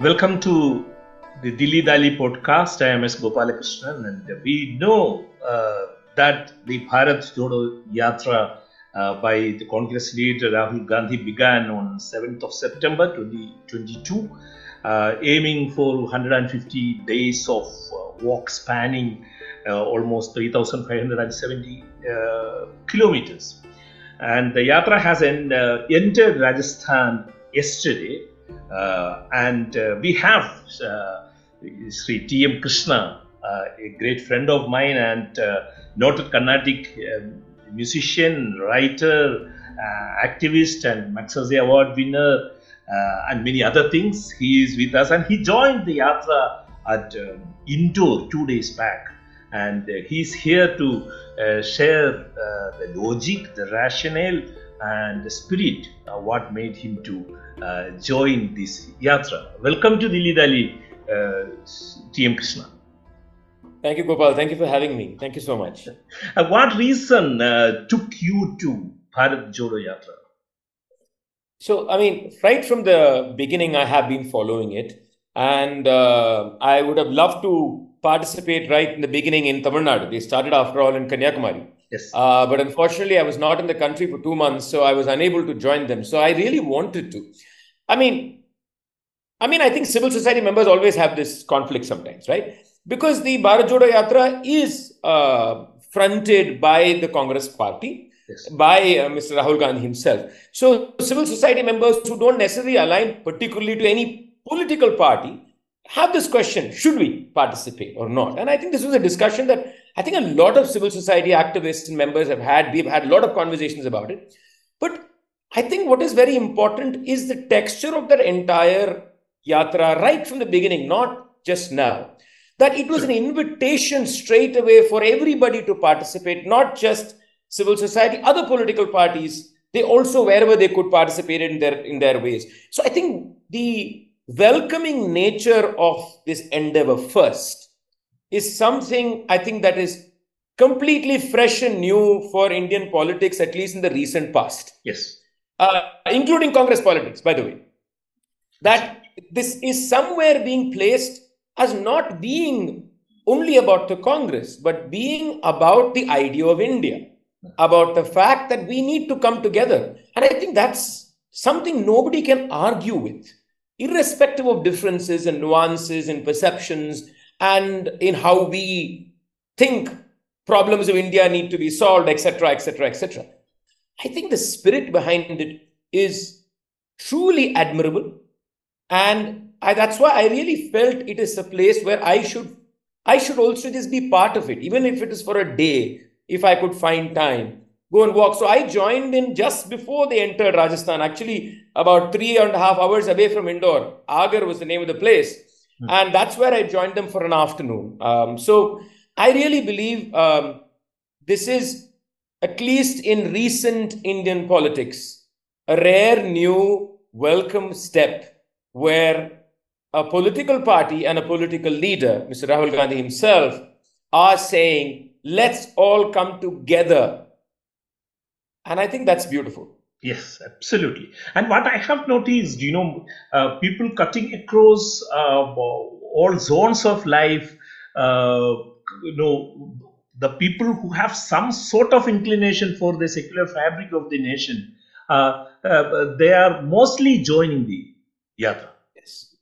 Welcome to the Dilli Dali podcast. I am S. Gopalakrishnan, and we know uh, that the Bharat Jodo Yatra uh, by the Congress leader Rahul Gandhi began on 7th of September 2022, uh, aiming for 150 days of uh, walk spanning uh, almost 3,570 uh, kilometers. And the Yatra has en- entered Rajasthan yesterday and uh, we have uh, Sri T.M. Krishna, a great friend of mine and noted Carnatic um, musician, writer, activist, and Magsaysay Award winner, and many other things. He is with us and he joined the Yatra at um, Indore two days back and uh, he's here to uh, share uh, the logic, the rationale, and the spirit uh, what made him to uh, join this yatra. Welcome to Dilli Dali, TM Krishna. Thank you, Gopal. Thank you for having me. Thank you so much. what reason took you to Bharat Jodo Yatra? So, I mean, right from the beginning, I have been following it. And uh, I would have loved to participate right in the beginning in Tamil Nadu. They started, after all, in Kanyakumari. Yes. Uh, but unfortunately, I was not in the country for two months, so I was unable to join them. So I really wanted to. I mean, I mean, I think civil society members always have this conflict sometimes, right? Because the Bharat Jodo Yatra is uh, fronted by the Congress party, yes. by uh, Mr. Rahul Gandhi himself. So civil society members who don't necessarily align particularly to any political party have this question should we participate or not? And I think this was a discussion that I think a lot of civil society activists and members have had. We've had a lot of conversations about it. But I think what is very important is the texture of that entire yatra right from the beginning, not just now. That it was an invitation straight away for everybody to participate, not just civil society, other political parties. They also, wherever they could, participate in their in their ways. So I think the welcoming nature of this endeavor first is something I think that is completely fresh and new for Indian politics, at least in the recent past. Yes. Uh, including Congress politics, by the way. That this is somewhere being placed as not being only about the Congress, but being about the idea of India, about the fact that we need to come together. And I think that's something nobody can argue with irrespective of differences and nuances and perceptions and in how we think problems of India need to be solved, etc., etc., etc. I think the spirit behind it is truly admirable, and I, that's why I really felt it is a place where I should I should also just be part of it, even if it is for a day, if I could find time go and walk. So I joined in just before they entered Rajasthan, actually about three and a half hours away from Indore. Agar was the name of the place. Mm. And that's where I joined them for an afternoon. Um, so I really believe um, this is, at least in recent Indian politics, a rare new welcome step where a political party and a political leader, Mr. Rahul Gandhi himself, are saying, let's all come together and I think that's beautiful. Yes, absolutely. And what I have noticed, you know, uh, people cutting across uh, all zones of life, uh, you know, the people who have some sort of inclination for the secular fabric of the nation, uh, uh, they are mostly joining the yatra. Yes,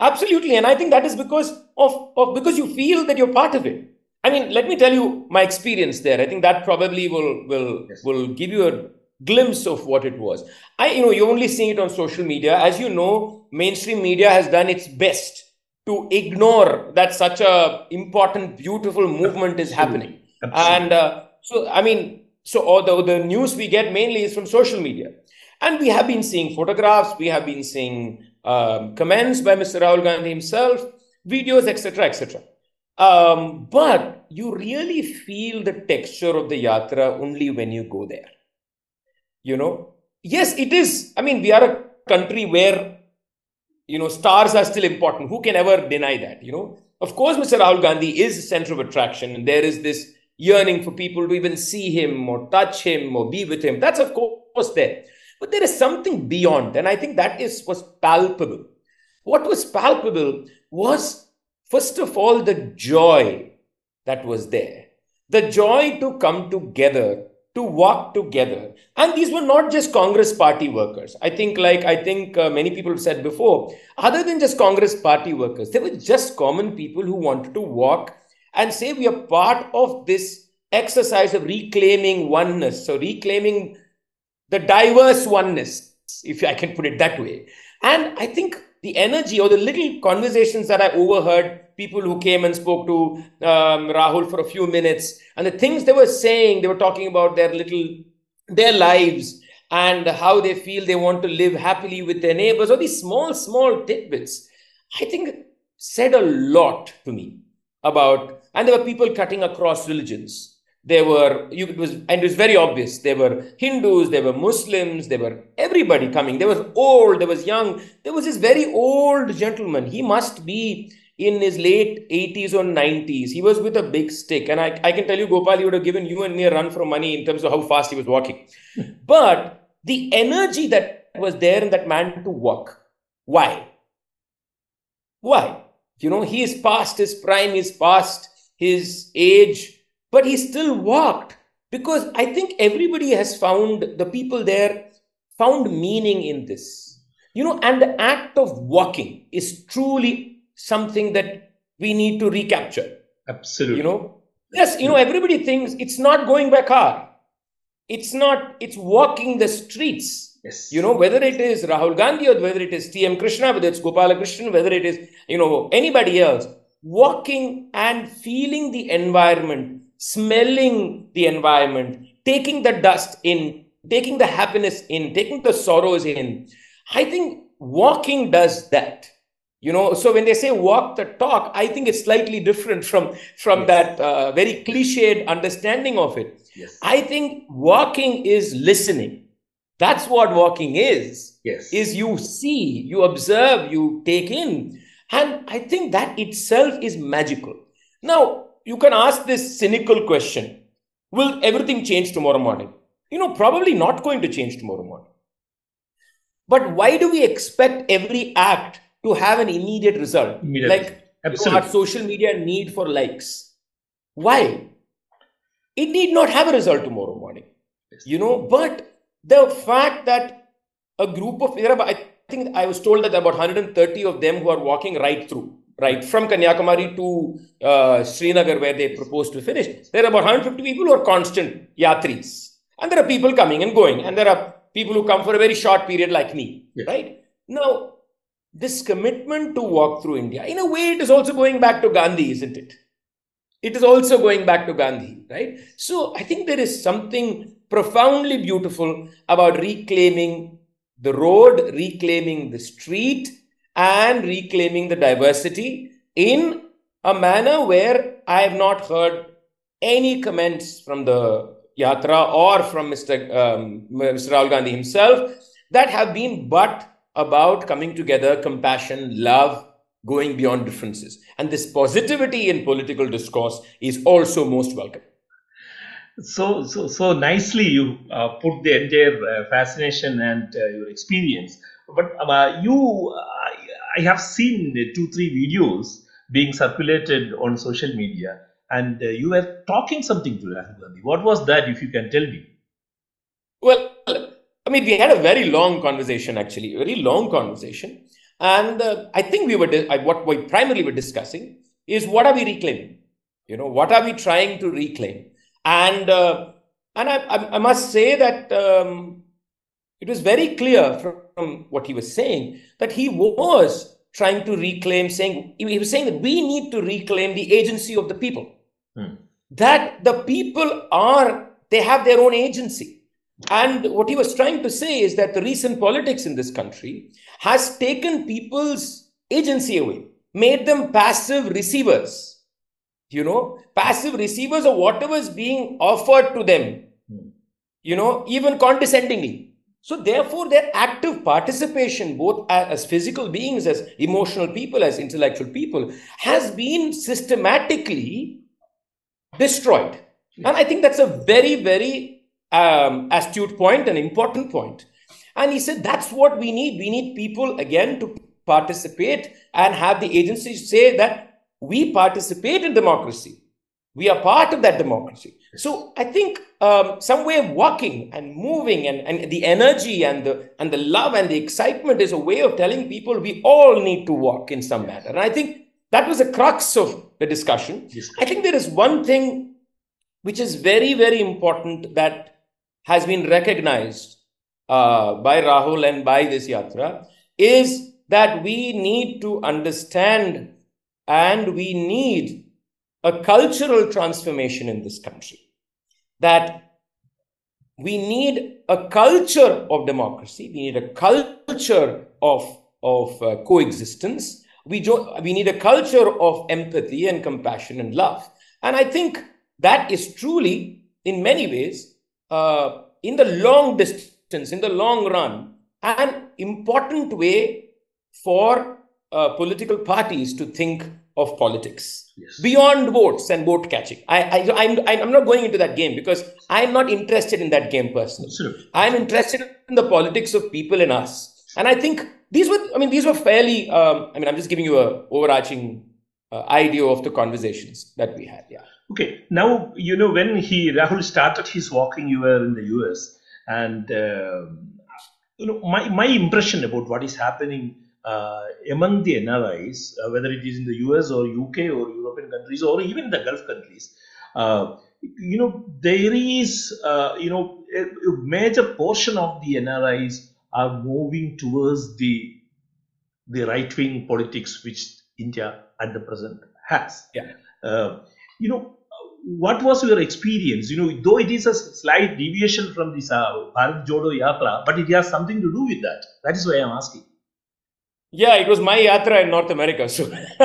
absolutely. And I think that is because of, of because you feel that you're part of it. I mean, let me tell you my experience there. I think that probably will will yes. will give you a glimpse of what it was. I, you know, you're only see it on social media. As you know, mainstream media has done its best to ignore that such a important, beautiful movement is happening. Absolutely. And uh, so, I mean, so all the, the news we get mainly is from social media. And we have been seeing photographs, we have been seeing um, comments by Mr. Rahul Gandhi himself, videos, etc., etc. Um, but you really feel the texture of the yatra only when you go there. You know, yes, it is. I mean, we are a country where, you know, stars are still important. Who can ever deny that? You know, of course, Mr. Rahul Gandhi is a center of attraction, and there is this yearning for people to even see him or touch him or be with him. That's, of course, there. But there is something beyond, and I think that is was palpable what was palpable was, first of all, the joy that was there. The joy to come together, to walk together. And these were not just Congress party workers. I think, like I think uh, many people have said before, other than just Congress party workers, they were just common people who wanted to walk and say we are part of this exercise of reclaiming oneness. So, reclaiming the diverse oneness, if I can put it that way. And I think the energy or the little conversations that I overheard, people who came and spoke to um, Rahul for a few minutes, and the things they were saying, they were talking about their little, their lives and how they feel they want to live happily with their neighbors, or these small, small tidbits, I think said a lot to me about, and there were people cutting across religions there were you it was and it was very obvious. There were hindus there were muslims there were everybody coming. There was old there was young. There was this very old gentleman. He must be in his late 80s or 90s he was with a big stick. And i, I can tell you gopal he would have given you and me a run for money in terms of how fast he was walking. But the energy that was there in that man to walk why? Why? You know he is past his prime he's past his age but he still walked because I think everybody has found, the people there found meaning in this. You know, and the act of walking is truly something that we need to recapture. Absolutely. You know, yes, you know, everybody thinks it's not going by car. It's not, it's walking the streets. Yes. You know, whether it is Rahul Gandhi or whether it is T.M. Krishna, whether it's Gopala Krishnan, whether it is, you know, anybody else, walking and feeling the environment smelling the environment, taking the dust in, taking the happiness in, taking the sorrows in. I think walking does that. You know, so when they say walk the talk, I think it's slightly different from from yes. that uh, very cliched understanding of it. Yes. I think walking is listening. That's what walking is. Yes. Is you see, you observe, you take in. And I think that itself is magical. Now, you can ask this cynical question Will everything change tomorrow morning? You know, probably not going to change tomorrow morning. But why do we expect every act to have an immediate result? Immediate. Like Absolutely. our social media need for likes. Why? It need not have a result tomorrow morning. Yes. You know, but the fact that a group of, I think I was told that about 130 of them who are walking right through right from Kanyakumari to uh, Srinagar, where they propose to finish. There are about 150 people who are constant yatris, and there are people coming and going, and there are people who come for a very short period, like me, yes. right? Now, this commitment to walk through India, in a way, it is also going back to Gandhi, isn't it? It is also going back to Gandhi, right? So I think there is something profoundly beautiful about reclaiming the road, reclaiming the street, and reclaiming the diversity in a manner where I have not heard any comments from the Yatra or from Mr. Um, Mr. Rahul Gandhi himself that have been but about coming together, compassion, love, going beyond differences. And this positivity in political discourse is also most welcome. So, so, so nicely you uh, put the entire uh, fascination and uh, your experience. But uh, you, I have seen two, three videos being circulated on social media, and uh, you were talking something to Rahul Gandhi. What was that, if you can tell me? Well, I mean, we had a very long conversation, actually, a very long conversation. And uh, I think we were, what we primarily were discussing is what are we reclaiming? You know, what are we trying to reclaim? And uh, and I, I, must say that um, it was very clear from, from what he was saying that he was trying to reclaim, saying he was saying that we need to reclaim the agency of the people. Hmm. That the people are, they have their own agency. And what he was trying to say is that the recent politics in this country has taken people's agency away, made them passive receivers. You know, passive receivers of whatever is being offered to them, hmm. you know, even condescendingly. So, therefore, their active participation, both as physical beings, as emotional people, as intellectual people, has been systematically destroyed. And I think that's a very, very um, astute point, an important point. And he said, that's what we need. We need people, again, to participate and have the agency say that we participate in democracy. We are part of that democracy. So I think um, some way of walking and moving and, and the energy and the and the love and the excitement is a way of telling people we all need to walk in some manner. And I think that was the crux of the discussion. I think there is one thing which is very, very important that has been recognized uh, by Rahul and by this yatra is that we need to understand and we need a cultural transformation in this country. That we need a culture of democracy, we need a culture of, of uh, coexistence, we, jo- we need a culture of empathy and compassion and love. And I think that is truly, in many ways, uh, in the long distance, in the long run, an important way for uh, political parties to think of politics yes. beyond votes and vote catching. I, I, I'm, I'm not going into that game because I'm not interested in that game personally. Sure. I'm interested in the politics of people and us. And I think these were, I mean, these were fairly, um, I mean, I'm just giving you a overarching uh, idea of the conversations that we had. Yeah. Okay. Now, you know, when he, Rahul started his walking, you were in the US. And, uh, you know, my, my impression about what is happening among the NRIs, uh, whether it is in the US or UK or European countries or even the Gulf countries, uh, you know, there is, uh, you know, a, a, major portion of the NRIs are moving towards the the right wing politics which India at the present has. Yeah. Uh, you know, what was your experience? You know, though it is a slight deviation from this uh, Bharat Jodo Yatra, but it has something to do with that. That is why I'm asking. Yeah, it was my yatra in North America. So,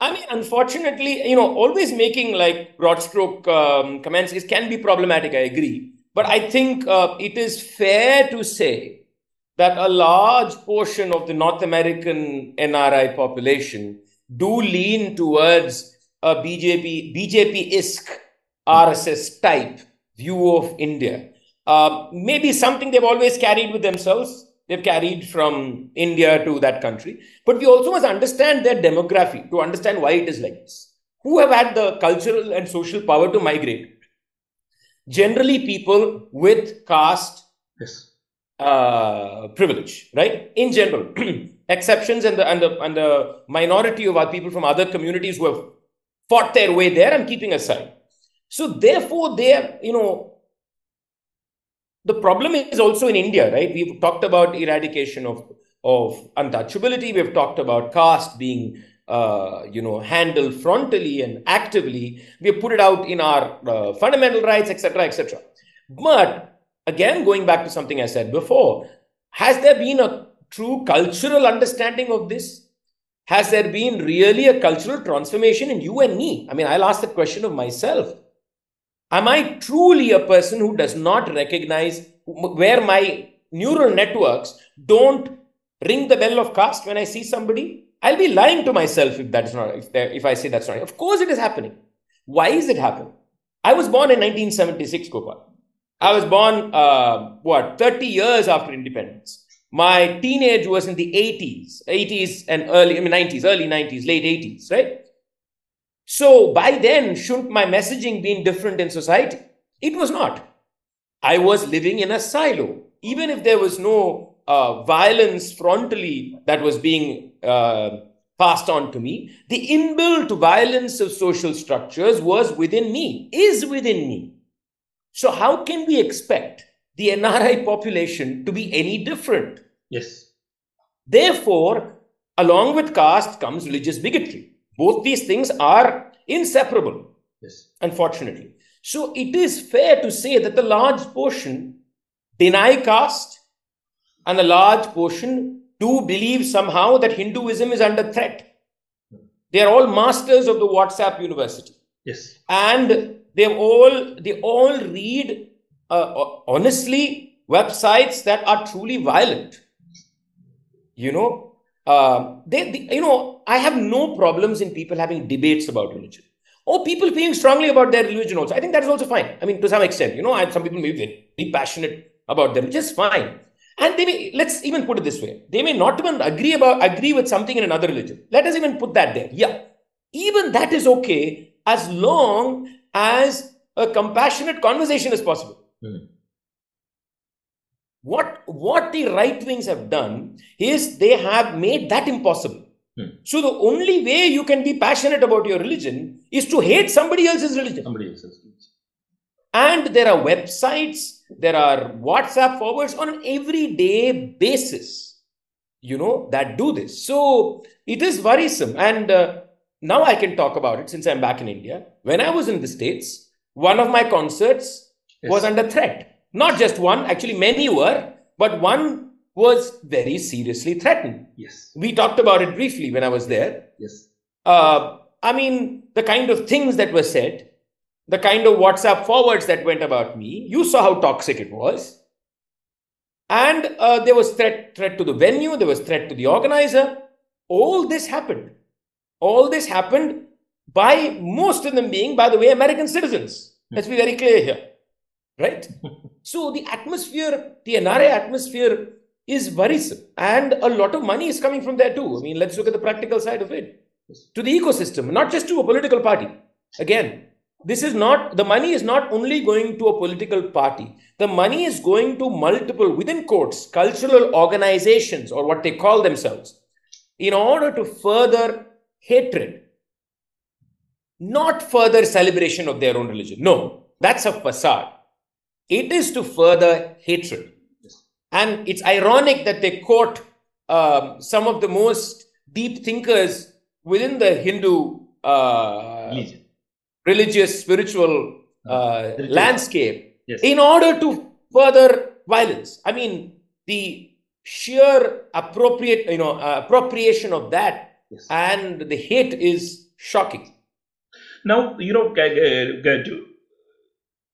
I mean, unfortunately, you know, always making like broad stroke um, comments is can be problematic. I agree, but I think uh, it is fair to say that a large portion of the North American NRI population do lean towards a BJP BJP-esque RSS type view of India. Uh, maybe something they've always carried with themselves they've carried from India to that country. But we also must understand their demography to understand why it is like this. Who have had the cultural and social power to migrate? Generally, people with caste yes. uh, privilege, right? In general, exceptions and the, and, the, and the minority of our people from other communities who have fought their way there I'm keeping aside. So, therefore, they are, you know, the problem is also in India, right? We've talked about eradication of, of untouchability. We've talked about caste being, uh, you know, handled frontally and actively. We have put it out in our uh, fundamental rights, etc., etc. But again, going back to something I said before, has there been a true cultural understanding of this? Has there been really a cultural transformation in you and me? I mean, I'll ask the question of myself. Am I truly a person who does not recognize where my neural networks don't ring the bell of caste when I see somebody? I'll be lying to myself if that's not if, if I say that's not. Of course, it is happening. Why is it happening? I was born in 1976, Gopal. I was born uh, what 30 years after independence. My teenage was in the 80s, 80s and early I mean 90s, early 90s, late 80s, right? So by then, shouldn't my messaging been different in society? It was not. I was living in a silo. Even if there was no uh, violence frontally that was being uh, passed on to me, the inbuilt violence of social structures was within me, is within me. So how can we expect the NRI population to be any different? Yes. Therefore, along with caste comes religious bigotry. Both these things are inseparable. Yes. Unfortunately. So it is fair to say that the large portion deny caste and a large portion do believe somehow that Hinduism is under threat. They are all masters of the WhatsApp university. Yes. And they all they all read uh, honestly websites that are truly violent. You know, uh, they, they, you know, I have no problems in people having debates about religion or people feeling strongly about their religion also. I think that is also fine. I mean, to some extent, you know, I, some people may be passionate about them, which is fine. And they may, let's even put it this way, they may not even agree about agree with something in another religion. Let us even put that there. Yeah. Even that is okay as long as a compassionate conversation is possible. Hmm. What, what the right wings have done is they have made that impossible. Hmm. So the only way you can be passionate about your religion is to hate somebody else's religion. Somebody else's. And there are websites, there are WhatsApp forwards on an everyday basis, you know, that do this. So it is worrisome. And uh, now I can talk about it since I'm back in India. When I was in the States, one of my concerts Yes. was under threat. Not just one, actually, many were, but one was very seriously threatened. Yes. We talked about it briefly when I was there. Yes. Uh, I mean, the kind of things that were said, the kind of WhatsApp forwards that went about me, you saw how toxic it was. And uh, there was threat, threat to the venue, there was threat to the organizer. All this happened. All this happened by most of them being, by the way, American citizens. Let's be very clear here. Right? so the atmosphere, the NRI atmosphere is worrisome. And a lot of money is coming from there too. I mean, let's look at the practical side of it. To the ecosystem, not just to a political party. Again, this is not, the money is not only going to a political party. The money is going to multiple, within quotes, cultural organizations or what they call themselves in order to further hatred, not further celebration of their own religion. No, that's a facade. It is to further hatred. And it's ironic that they quote um, some of the most deep thinkers within the Hindu uh, religious, spiritual uh, Religion. landscape Yes. in order to further violence. I mean, the sheer appropriate, you know, uh, appropriation of that Yes. and the hate is shocking. Now, you know, to-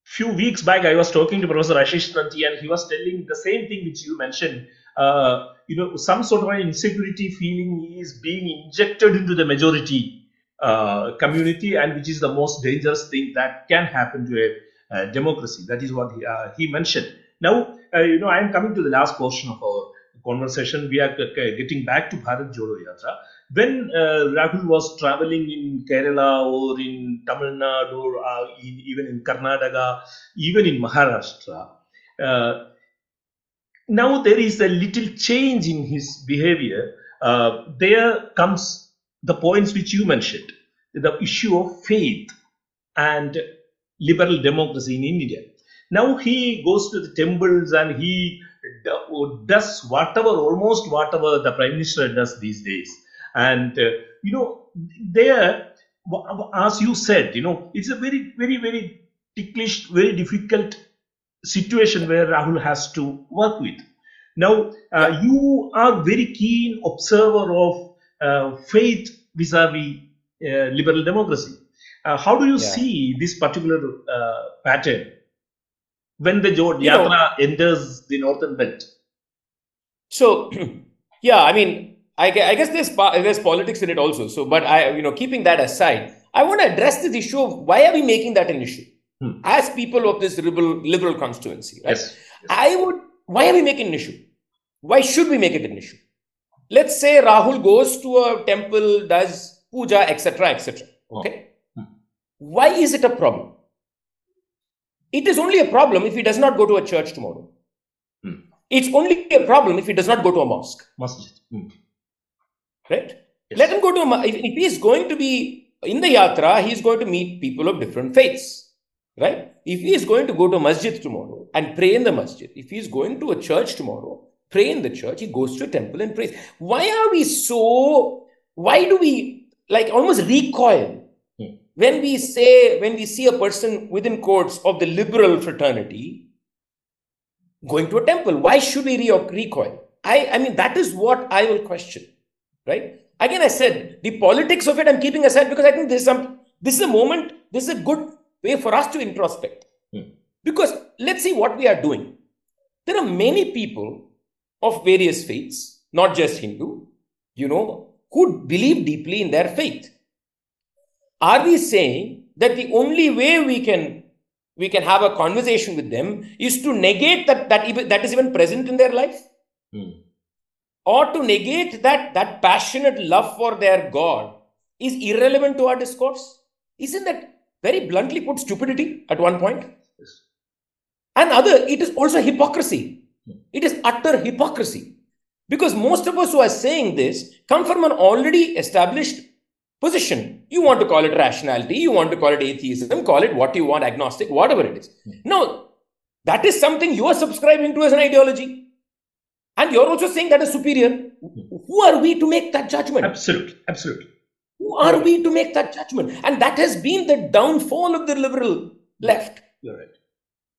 few weeks back, I was talking to Professor Ashis Nandy, and he was telling the same thing which you mentioned. Uh, you know, some sort of an insecurity feeling is being injected into the majority uh, community, and which is the most dangerous thing that can happen to a uh, democracy. That is what he, uh, he mentioned. Now, uh, you know, I am coming to the last portion of our conversation. We are g- getting back to Bharat Jodo Yatra when uh, Rahul was traveling in Kerala or in Tamil Nadu or uh, in, even in Karnataka, even in Maharashtra, uh, now there is a little change in his behavior. Uh, there comes the points which you mentioned, the issue of faith and liberal democracy in India. Now he goes to the temples and he does whatever, almost whatever the prime minister does these days. And uh, you know, there, as you said, you know, it's a very, very, very ticklish, very difficult situation where Rahul has to work with. Now, uh, you are very keen observer of uh, faith vis-a-vis uh, liberal democracy. Uh, how do you Yeah. see this particular uh, pattern when the Jodo Yatra enters the northern belt? So, yeah, I mean, I, I guess there's there's politics in it also. So, but I, you know, keeping that aside, I want to address this issue of why are we making that an issue Hmm. as people of this liberal liberal constituency, right? Yes. I would. Why are we making an issue? Why should we make it an issue? Let's say Rahul goes to a temple, does puja, etc., etc. Okay. Hmm. Why is it a problem? It is only a problem if he does not go to a church tomorrow. Hmm. It's only a problem if he does not go to a mosque, Masjid. Right? Yes. Let him go to a. If, if he is going to be in the yatra, he is going to meet people of different faiths, right? If he is going to go to masjid tomorrow and pray in the masjid, if he is going to a church tomorrow, pray in the church, he goes to a temple and prays. Why are we so? Why do we like almost recoil Hmm. when we say when we see a person within courts of the liberal fraternity going to a temple? Why should we re- recoil? I I mean that is what I will question, right? Again, I said the politics of it I'm keeping aside because I think this is some this is a moment, this is a good way for us to introspect. Hmm. Because let's see what we are doing. There are many people of various faiths, not just Hindu, you know, who believe deeply in their faith. Are we saying that the only way we can we can have a conversation with them is to negate that that even that is even present in their life Hmm. Or to negate that that passionate love for their god is irrelevant to our discourse. Isn't that very bluntly put stupidity at one point? Yes. and other it is also hypocrisy. It is utter hypocrisy. Because most of us who are saying this come from an already established position. You want to call it rationality you want to call it atheism call it what you want agnostic whatever it is. Hmm. No that is something you are subscribing to as an ideology and you're also saying that is superior. Hmm. Who are we to make that judgment? Absolutely. Absolutely. who are we to make that judgment? And that has been the downfall of the liberal left. You're right.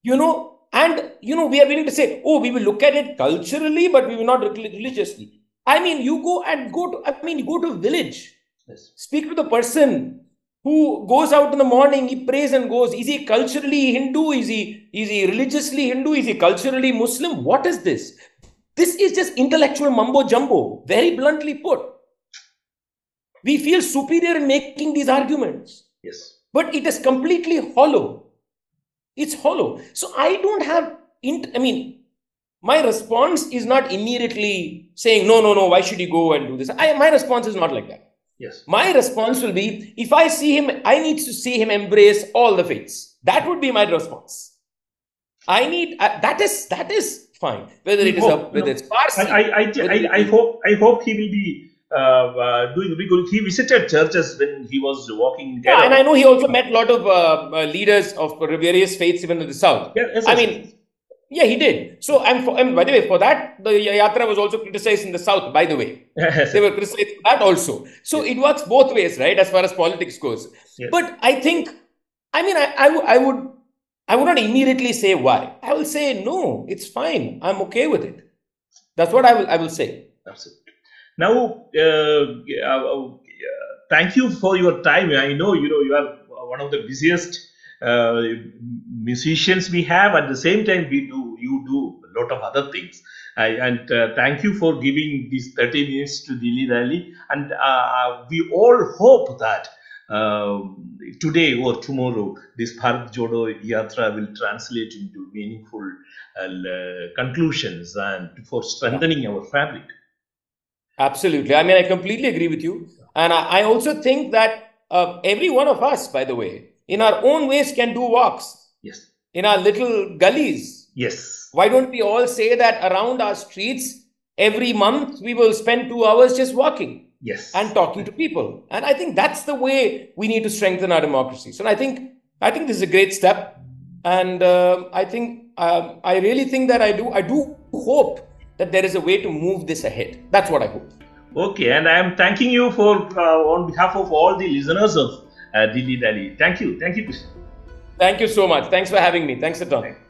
you know and you know we are willing to say oh we will look at it culturally but we will not religiously. I mean you go and go to i mean you go to a village. Yes. speak to the person who goes out in the morning he prays and goes is he culturally hindu? Is he is he religiously hindu? Is he culturally muslim? What is this this is just intellectual mumbo jumbo very bluntly put. We feel superior in making these arguments. Yes. but it is completely hollow. It's hollow. So i don't have int- i mean my response is not immediately saying no no no why should he go and do this? I, my response is not like that. Yes. my response will be if i see him i need to see him embrace all the faiths that would be my response. I need uh, that is that is fine whether it is a Oh, whether no. it's Parsi, I, I, I, I, I hope I hope he will be uh, uh, doing because he visited churches when he was walking. in yeah, and i know he also met a lot of uh, uh, leaders of various faiths even in the south Yeah, yes, I yes. mean, yeah, he did. So, and, for, and by the way, for that, the yatra was also criticized in the south. By the way, Yes, they were criticized for that also. So it works both ways, right? As far as politics goes. Yes. But I think, I mean, I, I, w- I would, I would not immediately say why. I will say no, it's fine. I'm okay with it. That's what I will, I will say. Absolutely. Now, uh, uh, thank you for your time. I know you know you are one of the busiest uh, musicians we have. At the same time, we do you do a lot of other things. I, and uh, thank you for giving these 30 minutes to Dilli Dali. And uh, we all hope that today or tomorrow this Bharat Jodo Yatra will translate into meaningful uh, conclusions and for strengthening our fabric. Absolutely. I mean, I completely agree with you. And I, I also think that uh, every one of us, by the way, in our own ways can do walks Yes. in our little gullies. Yes. Why don't we all say that around our streets, every month we will spend two hours just walking Yes. and talking to people? And I think that's the way we need to strengthen our democracy. So I think I think this is a great step, and um I think um, I really think that I do I do hope that there is a way to move this ahead. That's what I hope. Okay, and I am thanking you for uh, on behalf of all the listeners of uh, Dilli Dali. Thank you. Thank you, Thank you so much. Thanks for having me. Thanks a ton.